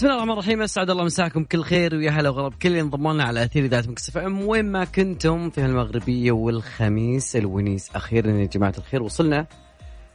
بسم الله الرحمن الرحيم أسعد الله مساكم كل خير ويا هلا وغلا بكل اللي انضموا لنا على أثير إذاعة Mix FM وين ما كنتم في المغربيه والخميس الونيس أخيرا يا جماعة الخير. وصلنا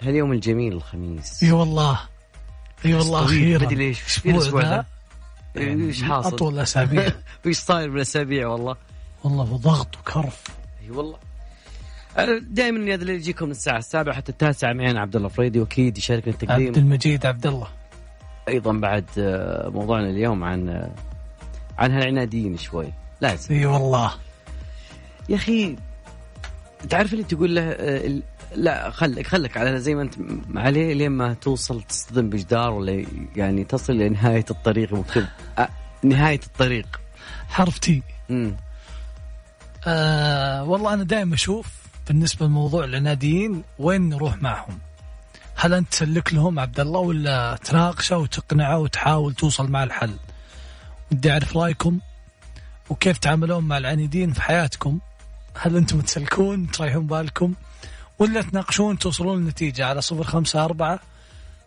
هاليوم الجميل الخميس. إي والله إي والله أخيرا. ادري ليش في الأسبوع ذا؟ يعني إيش حاصل؟ أطول الأسابيع. إيش صاير بالأسابيع والله؟ والله وضغط وكرف. إي والله. دائما هذا اللي يجيكم من الساعة السابعة حتى التاسعة معنا عبد الله فريدي وأكيد يشاركنا التقديم عبد المجيد عبد الله. أيضا بعد آه، موضوعنا اليوم عن آه، عن هالعناديين شوي. لازم إي والله. يا أخي تعرف اللي تقول له آه، لا خليك خليك على زي ما أنت عليه لين ما توصل تصطدم بجدار ولا يعني تصل لنهايه الطريق مكتوب نهاية الطريق. حرف تي امم آه والله أنا دائما أشوف بالنسبة لموضوع العناديين وين نروح معهم؟ هل أنت تسلك لهم عبد الله ولا تناقشه وتقنعه وتحاول توصل معه لحل؟ ودي أعرف رأيكم وكيف تعاملون مع العنيدين في حياتكم. هل أنتم تسلكون تريحون بالكم ولا تناقشون توصلون لنتيجة على صفر خمسة أربعة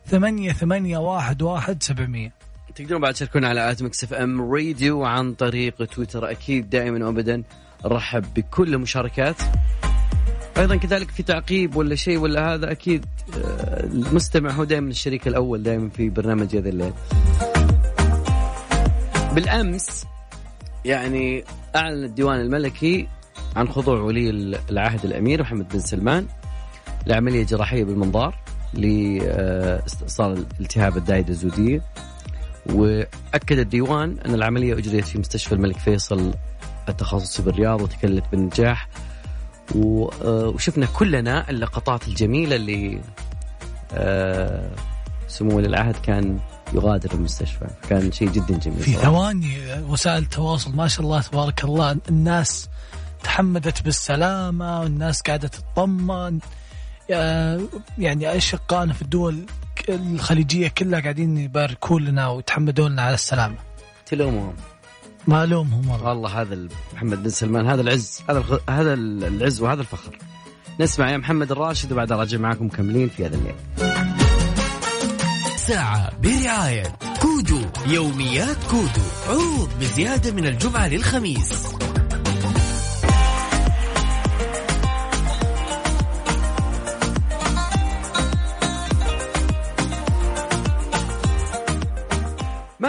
ثمانية ثمانية واحد واحد سبعمية. تقدرون بعد تشاركونا على at Mix FM Radio عن طريق تويتر. أكيد دائما وابدا نرحب بكل المشاركات. أيضا كذلك في تعقيب ولا شيء ولا هذا أكيد آه، المستمع هو دائما الشريك الأول دائما في برنامج هذا الليل بالأمس يعني أعلن الديوان الملكي عن خضوع ولي العهد الأمير محمد بن سلمان لعملية جراحية بالمنظار لاستئصال التهاب الدائده الزودية. وأكد الديوان أن العملية أجريت في مستشفى الملك فيصل التخصصي بالرياض وتكلت بالنجاح آه، وشفنا كلنا اللقطات الجميلة اللي آه، سمو ولي العهد كان يغادر المستشفى. كان شيء جدا جميل في. ثواني وسائل التواصل ما شاء الله تبارك الله الناس تحمدت بالسلامة والناس قاعدة تطمن. آه، يعني أشقائنا في الدول الخليجية كلها قاعدين يباركون لنا ويتحمدون لنا على السلامة. تلومهم. ما ألومهم والله. والله هذا محمد بن سلمان هذا العز هذا الخ- هذا ال- العز وهذا الفخر. نسمع يا محمد الراشد وبعدها راجع معكم مكملين في هذا الليل. ساعة برعاية كودو يوميات كودو عروض بزيادة من الجمعة للخميس.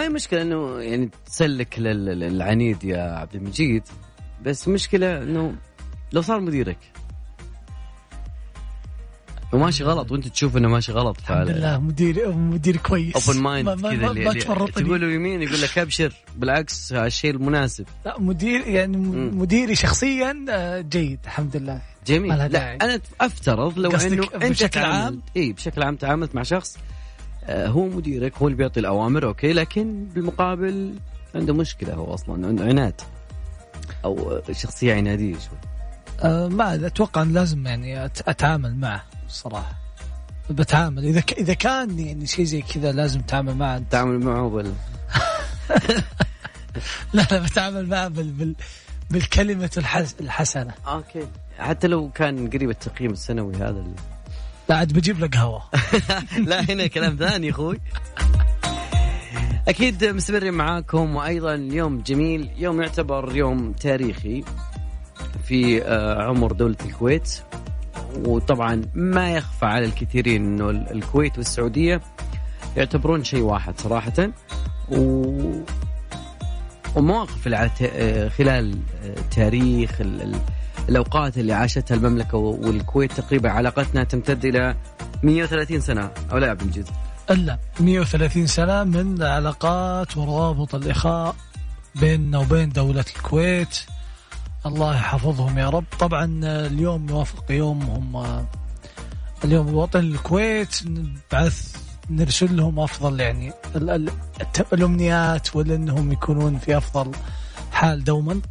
هي مشكلة إنه يعني تسلك لل- للعنيد يا عبد المجيد بس مشكلة إنه لو صار مديرك. وماشي غلط وأنت تشوف إنه ماشي غلط الحمد لله مدير مدير كويس. open mind ما- ما- كذا تقول له يمين يقول لك أبشر بالعكس الشيء المناسب. لا مدير يعني م-. مديري شخصيا آه، جيد الحمد لله. جميل. لا. أنا أفترض لو إنه أنت بشكل عام؟ إي بشكل عام تعاملت مع شخص هو مديرك هو اللي بيعطي الأوامر أوكي لكن بالمقابل عنده مشكلة هو أصلا عنده عناد أو آه، شخصية عنادية شوي. آه، ما أتوقع لازم يعني أتعامل معه الصراحه بتعامل إذا ك... إذا كان يعني شيء زي كذا لازم اتعامل معه التعامل معه بال لا لا بتعامل معه بال... بال... بالكلمة الحس... الحسنة. أوكي. حتى لو كان قريب التقييم السنوي هذا ال... بعد بجيب له قهوه لا هنا كلام ثاني أخوي. أكيد مستمرين معاكم وأيضا اليوم جميل يوم يعتبر يوم تاريخي في آه، عمر دولة الكويت. وطبعا ما يخفى على الكثيرين إنه ال- الكويت والسعودية يعتبرون شيء واحد صراحة. و ومواقف آه، خلال آه، تاريخ الأوقات اللي عاشتها المملكة والكويت تقريبا علاقتنا تمتد إلى 130 سنة أو لا يا عبد المجيد؟ إلا 130 سنة من العلاقات وروابط الاخاء بيننا وبين دولة الكويت. الله يحفظهم يا رب. طبعا اليوم يوافق يومهم اليوم الوطني للكويت نبعث نرسل لهم أفضل يعني الامنيات ولا إنهم يكونون في أفضل حال دوما.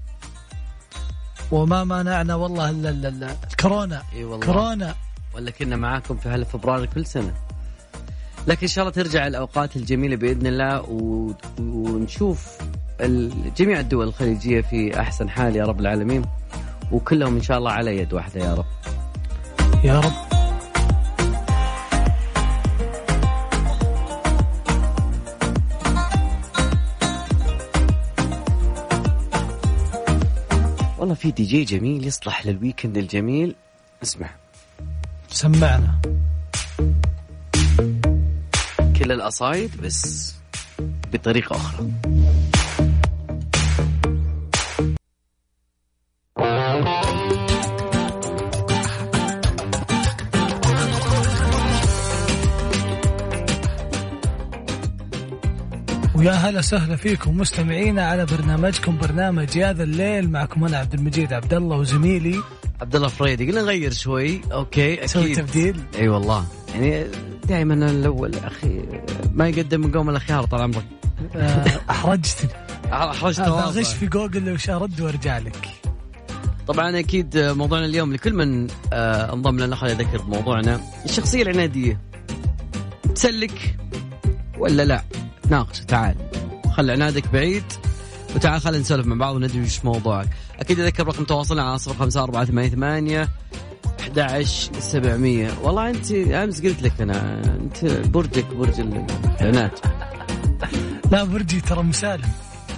وما مانعنا والله الا ال- ال- الكورونا إي والله. كورونا. ولا كنا معاكم في هلا فبراير كل سنة. لكن إن شاء الله ترجع الأوقات الجميلة بإذن الله و... ونشوف جميع الدول الخليجية في أحسن حال يا رب العالمين. وكلهم إن شاء الله على يد واحدة يا رب. يا رب. في دي جي جميل يصلح لل weekend الجميل. اسمع. سمعنا. كل القصايد بس بطريقة أخرى. ويا هلا سهلا فيكم مستمعينا على برنامجكم برنامج يا ذا الليل. معكم أنا عبد المجيد عبد الله وزميلي. عبد الله فريدي قلنا نغير شوي. أوكي سوي أكيد. تبديل. أي والله. يعني دائما الأول أخي ما يقدم من قوم الأخيار طال عمرك. آه، أحرجتني. أحرجت بغش واصل. في جوجل وش ارد وأرجع لك. طبعا أكيد موضوعنا اليوم لكل من آه، انضم لنا خليني أذكر بموضوعنا. الشخصية العنادية تسلك ولا لا؟ تناقش تعال. خلي عنادك بعيد. وتعال خلينا نسولف مع بعض وندري وش موضوعك. أكيد أذكر رقم تواصلنا على صفر خمسة أربعة ثمانية ثمانية 11700 والله أنت أمس قلت لك أنا أنت برجك برج العناد لا برجي ترى مسالم.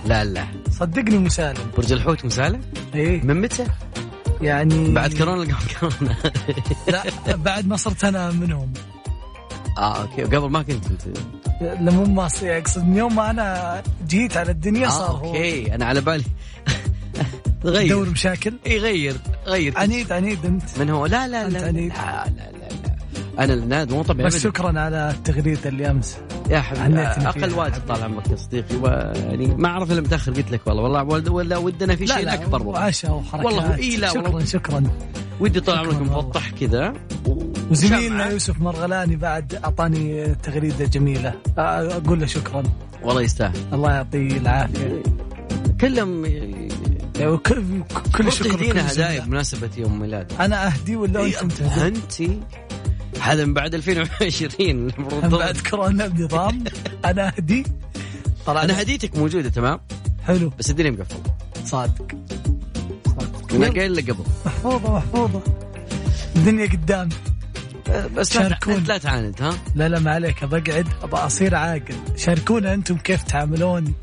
لا لا. صدقني مسالم. برج الحوت مسالم؟ إيه. من متى؟ يعني بعد كورونا قبل كورونا؟ لا بعد ما صرت أنا منهم. آه أوكي. قبل ما كنت أنت. لما ما ص- أقصد من يوم ما أنا جيت على الدنيا صار آه هو. أوكي. أنا على بالي. دور غير مشاكل إي غير غير. عنيد عنيد أنت. من هو؟ لا لا لا لا. لا لا, لا, لا. أنا الناد مو طبيعي بس. شكرا على التغريدة اللي أمس يا حبيبي أقل. واجب طال عمرك يا صديقي يعني ما أعرف إلا متأخر قلت لك والله والله ولا, ودنا في شيء أكبر والله والله إيه لا شكرا والله. شكرا ودي طال عمرك. مفطح كذا وزميلنا. يوسف مرغلاني بعد أعطاني تغريدة جميلة أقول له شكرا والله يستاهل الله يعطيه العافية كلهم يعني كل شكر تهدينا هدايا زملاء. بمناسبة يوم ميلاده أنا أهدي ولا أنتم تهدون أنت هذا من بعد 2020 المفروض بعد كورونا بنظام أنا أهدي. طلع أنا هديتك موجودة تمام؟ حلو. بس الدنيا مقفلة. صادق. أنا قايل لك قبل. محفوظة محفوظة. الدنيا قدام. بس لا شاركون. لا تعاند ها؟ لا لا ما عليك بقعد ابى أصير عاقل. شاركونا أنتم كيف تعاملون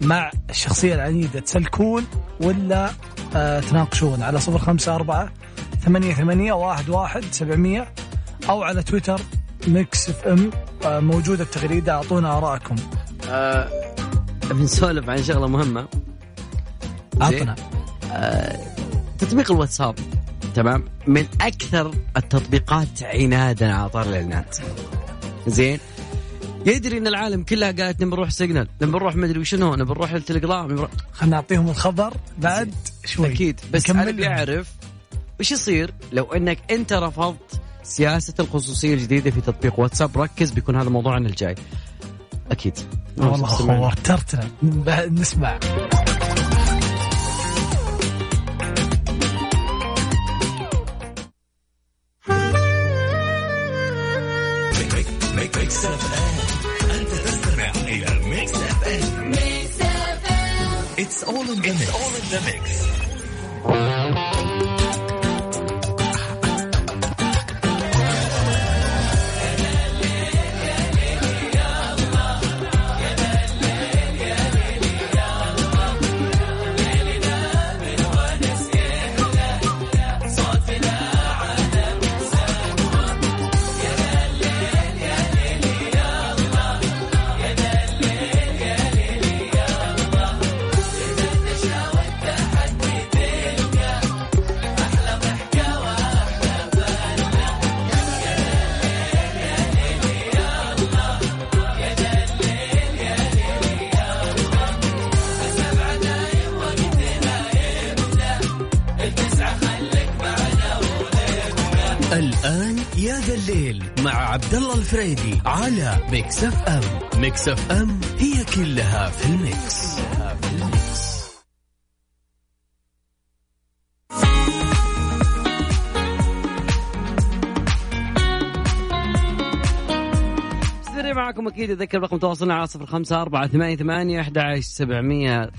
مع الشخصية العنيدة. تسلكون ولا آه تناقشون على صفر خمسة أربعة ثمانية ثمانية واحد واحد سبعمية أو على تويتر Mix FM آه موجودة التغريدة أعطونا آراءكم آه بنسولف عن شغلة مهمة. زين؟ عطنا تطبيق الواتساب تمام؟ من أكثر التطبيقات عنادا على طار العناد زين؟ يدري إن العالم كلها قالت نبي نروح Signal نبي نروح مدري وشنو نبي نروح التليجرام نبي نروح خلينا نعطيهم الخبر بعد شوي. أكيد. بس أنا لهم. بيعرف وش يصير لو إنك أنت رفضت سياسة الخصوصية الجديدة في تطبيق واتساب. ركز بيكون هذا موضوعنا الجاي. أكيد. والله سمعنا. وترتنا نسمع. أنت تستمع إلى Mix FM It's all in the mix. It's all in الليل مع عبد الله الفريدي على Mix FM Mix FM هي كلها في ال mix. في ال mix معكم أكيد اذكر رقم تواصلنا على صفر خمسة أربعة ثمانية ثمانية أحد عشر سبعمية.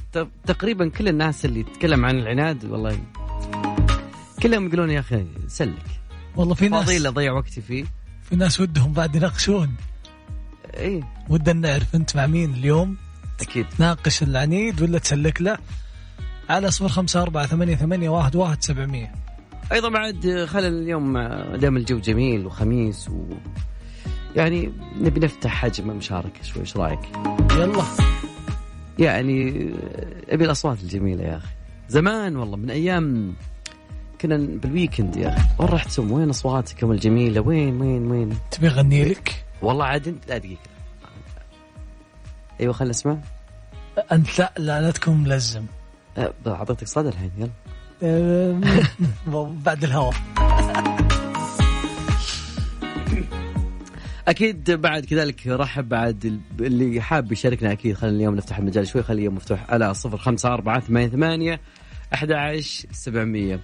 تقريبا كل الناس اللي تتكلم عن العناد والله كلهم يقولون يا أخي سلك. والله في ناس فاضي اضيع وقتي فيه. في ناس ودهم بعد يناقشون. اي ودنا نعرف انت مع مين اليوم. أكيد. تناقش العنيد ولا تسلك له. على صفر خمسة أربعة ثمانية, ثمانية واحد, واحد سبعمية. أيضا بعد خلال اليوم دام الجو جميل وخميس و يعني نبي نفتح حجم المشاركه شوي إيش رأيك؟ يلا. يعني أبي الأصوات الجميلة يا أخي. زمان والله من أيام كنا بالويكند يا أخي. وين رحت سم وين اصواتكم الجميلة؟ وين وين وين؟ تبي أغني لك؟ والله عاد لا دقيقة. أيوه خلنا اسمع أنت لا لا, تكون ملزم. أه، أعطيتك صدى الحين يلا. أه، بعد الهواء. أكيد بعد كذلك رحب بعد اللي حاب يشاركنا أكيد. خلينا اليوم نفتح المجال شوي. خليه مفتوح على 054 88 11700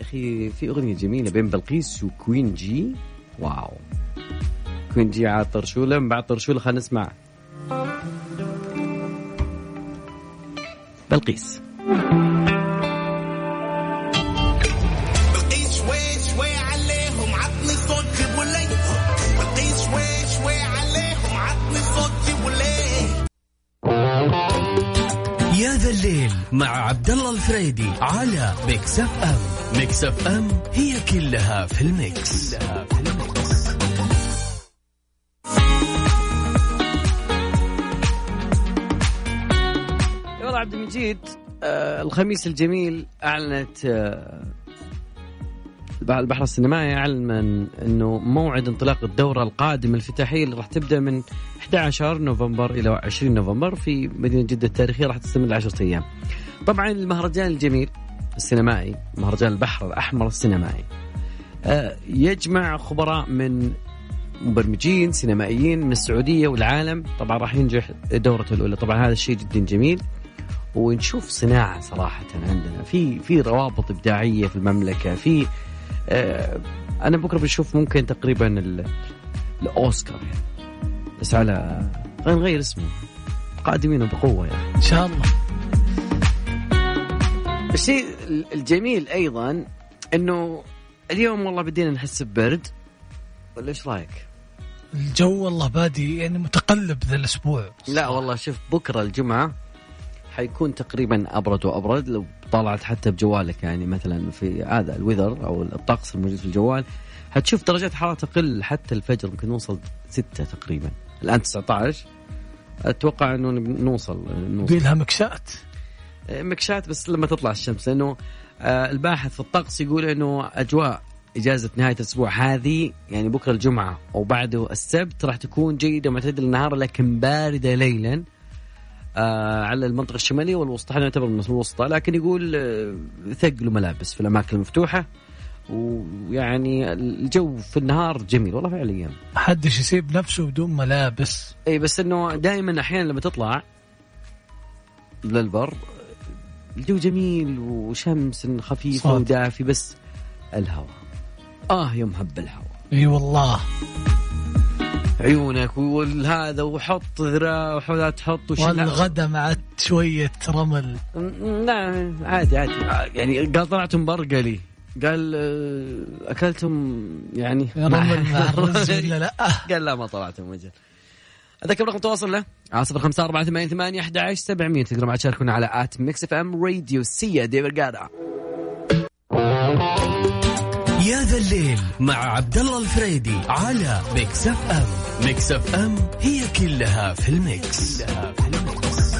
أخي في أغنية جميلة بين بلقيس وكوين جي واو. كوين جي على طرشولة من بعد طرشولة خلينا نسمع. بلقيس. مع عبد الله الفريدي على Mix FM Mix FM هي كلها في ال mix, كلها في ال mix. والله عبد المجيد آه الخميس الجميل أعلنت آه البحر السينمائي أعلن إنه موعد انطلاق الدورة القادمة الافتتاحيه اللي راح تبدأ من 11 نوفمبر إلى 20 نوفمبر في مدينة جدة التاريخية راح تستمر 10 أيام. طبعا المهرجان الجميل السينمائي مهرجان البحر الأحمر السينمائي. آه يجمع خبراء من مبرمجين سينمائيين من السعودية والعالم. طبعا راح ينجح دورته الأولى. طبعا هذا الشيء جدا جميل. ونشوف صناعة صراحة عندنا. في في روابط إبداعية في المملكة في آه أنا بكرة بنشوف ممكن تقريبا ال- الأوسكار. يعني بس على نغير اسمه. قادمين بقوة يعني. إن شاء الله. الشيء الجميل أيضا إنه اليوم والله بدينا نحس ببرد ولا إيش رأيك؟ الجو والله بادي يعني متقلب ذا الأسبوع. لا والله شوف بكرة الجمعة حيكون تقريبا أبرد وأبرد لو طلعت حتى بجوالك يعني مثلا في هذا الويذر أو الطقس الموجود في الجوال حتشوف درجات حرارة تقل حتى الفجر ممكن نوصل 6 تقريبا. الآن 19 أتوقع إنه نوصل نوصل. بيلها مكسات مكشات بس لما تطلع الشمس لأنه آه، الباحث في الطقس يقول إنه أجواء إجازة نهاية الأسبوع هذه يعني بكرة الجمعة وبعده السبت راح تكون جيدة معتدله النهار لكن باردة ليلا آه على المنطقة الشمالية والوسطى إحنا نعتبر من الوسطى لكن يقول آه ثقلوا ملابس في الأماكن المفتوحة ويعني الجو في النهار جميل والله فعليا. محدش يسيب نفسه بدون ملابس؟ اي بس إنه دائما أحيانا لما تطلع للبر الجو جميل وشمس خفيفة. ودافي بس الهواء. آه يوم هب الهواء. إي والله. عيونك والهذا وحط ذراع ولا تحط والغدا مع شوية رمل. لا عادي عادي. يعني قال طلعتم برقلي قال آه، أكلتم يعني رمل مع الرز ولا لا؟ قال لا ما طلعتم وجه. أذكر رقم تواصل له. على صفر خمسة أربعة ثمانية ثمانية أحد عشر سبعمية. بعد تشاركونا على آت ميكس إف إم راديو سيا دي برقادة يا ذا الليل مع عبد الله الفريدي على ميكس إف إم. ميكس إف إم هي كلها في الميكس, كلها في الميكس.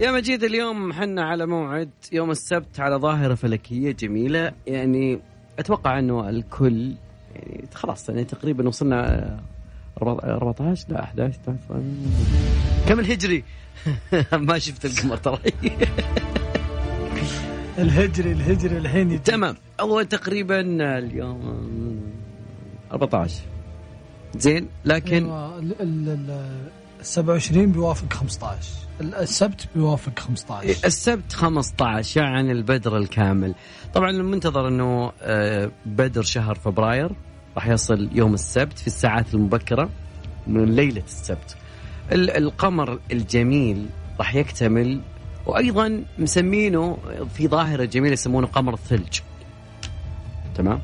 يا مجيد اليوم حنا على موعد يوم السبت على ظاهرة فلكية جميلة. يعني أتوقع أنه الكل يعني خلاص يعني تقريبا وصلنا آه، 14 لا 11 12 كم الهجري؟ ما شفت القمر ترى. الهجري الهجري الحين. تمام. هو تقريبا اليوم 14 زين لكن أيوة، ال- ال- ال- ال 27 بيوافق 15 ال- السبت بيوافق 15 السبت 15 يعني البدر الكامل. طبعا المنتظر إنه آه، بدر شهر فبراير راح يصل يوم السبت في الساعات المبكرة من ليلة السبت. ال- القمر الجميل راح يكتمل وأيضا مسمينه في ظاهرة جميلة يسمونه قمر الثلج. تمام؟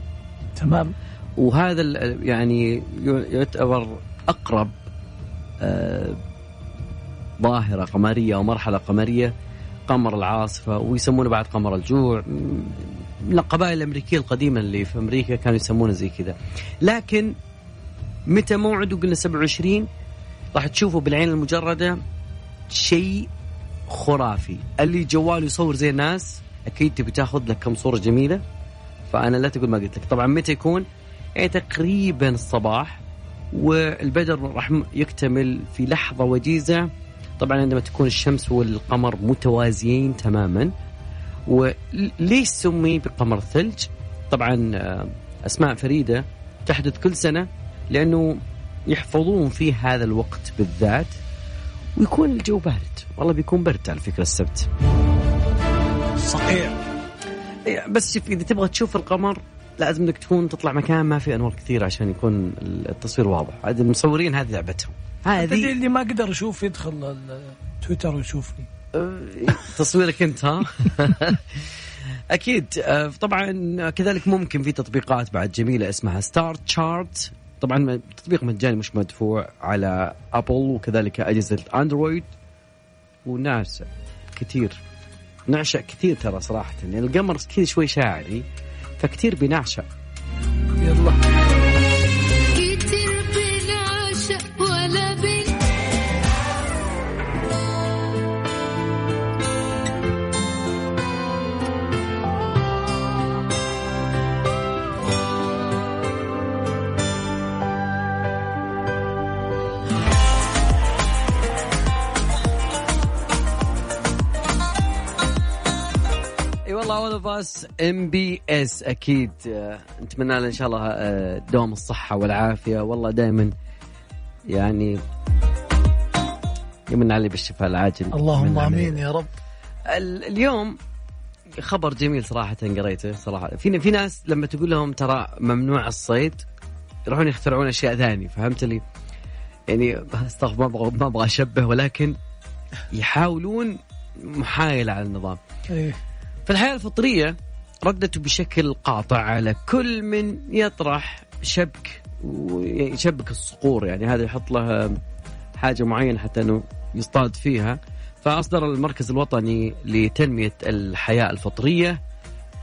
تمام. وهذا يعني يعتبر أقرب آه، ظاهرة قمرية أو مرحلة قمرية قمر العاصفة ويسمونه بعد قمر الجوع. من القبائل الأمريكية القديمة اللي في أمريكا كانوا يسمونه زي كذا. لكن متى موعده؟ قلنا 27 راح تشوفوا بالعين المجردة شيء خرافي. اللي جواله يصور زي الناس أكيد تبي تاخذ لك كم صورة جميلة. فأنا لا تقول ما قلت لك. طبعا متى يكون؟ يعني تقريبا الصباح. والبدر راح يكتمل في لحظة وجيزة طبعا عندما تكون الشمس والقمر متوازيين تماما. وليش سمي بقمر الثلج طبعا آه، أسماء فريدة تحدث كل سنة لأنه يحفظون فيه هذا الوقت بالذات. ويكون الجو بارد. والله بيكون برد على فكرة السبت. صحيح. إيه، بس شوف إذا تبغى تشوف القمر لازم انك تكون تطلع مكان ما فيه انوار كثير عشان يكون التصوير واضح. عاد المصورين هذه لعبتهم. هذه اللي ما قدر يشوف يدخل التويتر ويشوفني. آه، تصويرك انت ها؟ أكيد. آه، طبعا كذلك ممكن في تطبيقات بعد جميلة اسمها Star Chart طبعا تطبيق مجاني مش مدفوع على ابل وكذلك أجهزة اندرويد وناس كثير. نعشق كثير ترى صراحة. يعني القمر كذا شوي شاعري. فكثير بنعشق. يلا. MBS أكيد آه، نتمنى له إن شاء الله آه، دوام الصحة والعافية. والله دائما يعني يمن علي بالشفاء العاجل. اللهم. آمين يا رب. ال- اليوم خبر جميل صراحة قريته صراحة. في في ناس لما تقول لهم ترى ممنوع الصيد يروحون يخترعون أشياء ثانية فهمت لي؟ يعني أستغفر ما أبغى ما أبغى أشبه ولكن يحاولون محايلة على النظام. إيه. فالحياة الفطرية ردت بشكل قاطع على كل من يطرح شبك ويشبك الصقور. يعني هذا يحط له حاجة معينة حتى أنه يصطاد فيها. فأصدر المركز الوطني لتنمية الحياة الفطرية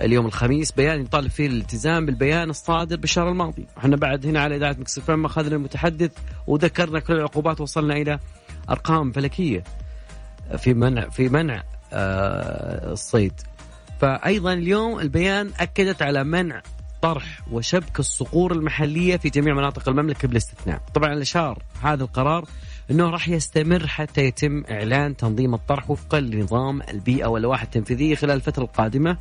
اليوم الخميس. بيان يطالب فيه الالتزام بالبيان الصادر بالشهر الماضي. إحنا بعد هنا على إذاعة مكس فم أخذنا المتحدث وذكرنا كل العقوبات وصلنا إلى أرقام فلكية في منع في منع آه، الصيد. فايضا اليوم البيان أكدت على منع طرح وشبك الصقور المحلية في جميع مناطق المملكة بلا استثناء، طبعا الاشار هذا القرار إنه راح يستمر حتى يتم إعلان تنظيم الطرح وفقا لنظام البيئة واللوائح التنفيذية خلال الفترة القادمة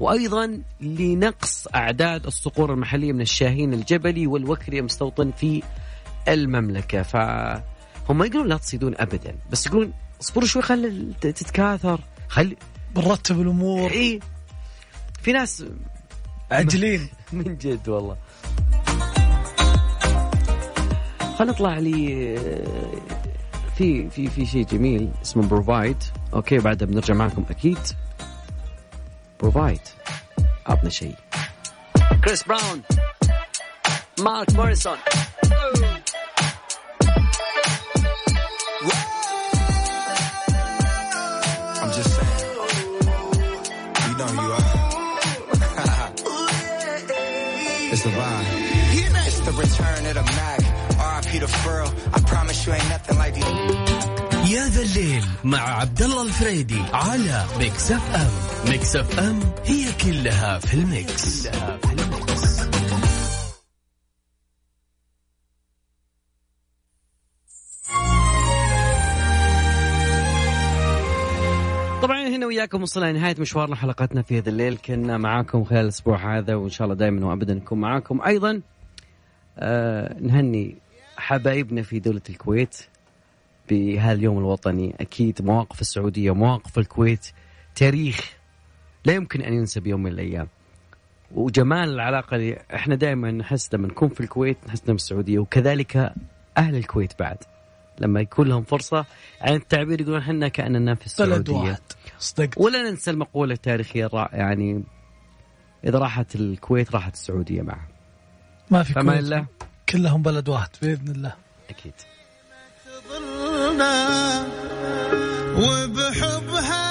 وأيضا لنقص أعداد الصقور المحلية من الشاهين الجبلي والوكري المستوطن في المملكة. فهم يقولون لا تصيدون ابدا بس يقولون اصبروا شوي خلي تتكاثر خلي بنرتب الأمور. اي في ناس عاجلين من جد والله. خلينا نطلع لي آه، في في في شيء جميل اسمه بروفايد أوكي بعدها بنرجع معكم أكيد. بروفايد عطنا شيء. كريس براون مارك موريسون it's the vibe. It's the return of the Mac. RIP the furl. I promise you ain't nothing like these. يا ذا الليل مع عبد الله الفريدي على ميكس اف ام ميكس اف ام هي كلها في الميكس, كلها في الميكس. وياكم وصلنا لنهاية مشوارنا حلقتنا في هذا الليل. كنا معاكم خلال الأسبوع هذا وإن شاء الله دائما وأبدا نكون معاكم. أيضا آه نهني حبايبنا في دولة الكويت بهذا اليوم الوطني. أكيد مواقف السعودية ومواقف الكويت تاريخ لا يمكن أن ينسى بيوم من الأيام. وجمال العلاقة اللي إحنا دائما نحس لما نكون في الكويت نحس بالسعودية وكذلك أهل الكويت بعد. لما يكون لهم فرصة عن التعبير يقولون إحنا كأننا في بلد السعودية واحد. صدقت. ولا ننسى المقولة التاريخية الرائعة يعني إذا راحت الكويت راحت السعودية معها ما في فما كويت. الله كلهم بلد واحد بإذن الله. أكيد. وبحبها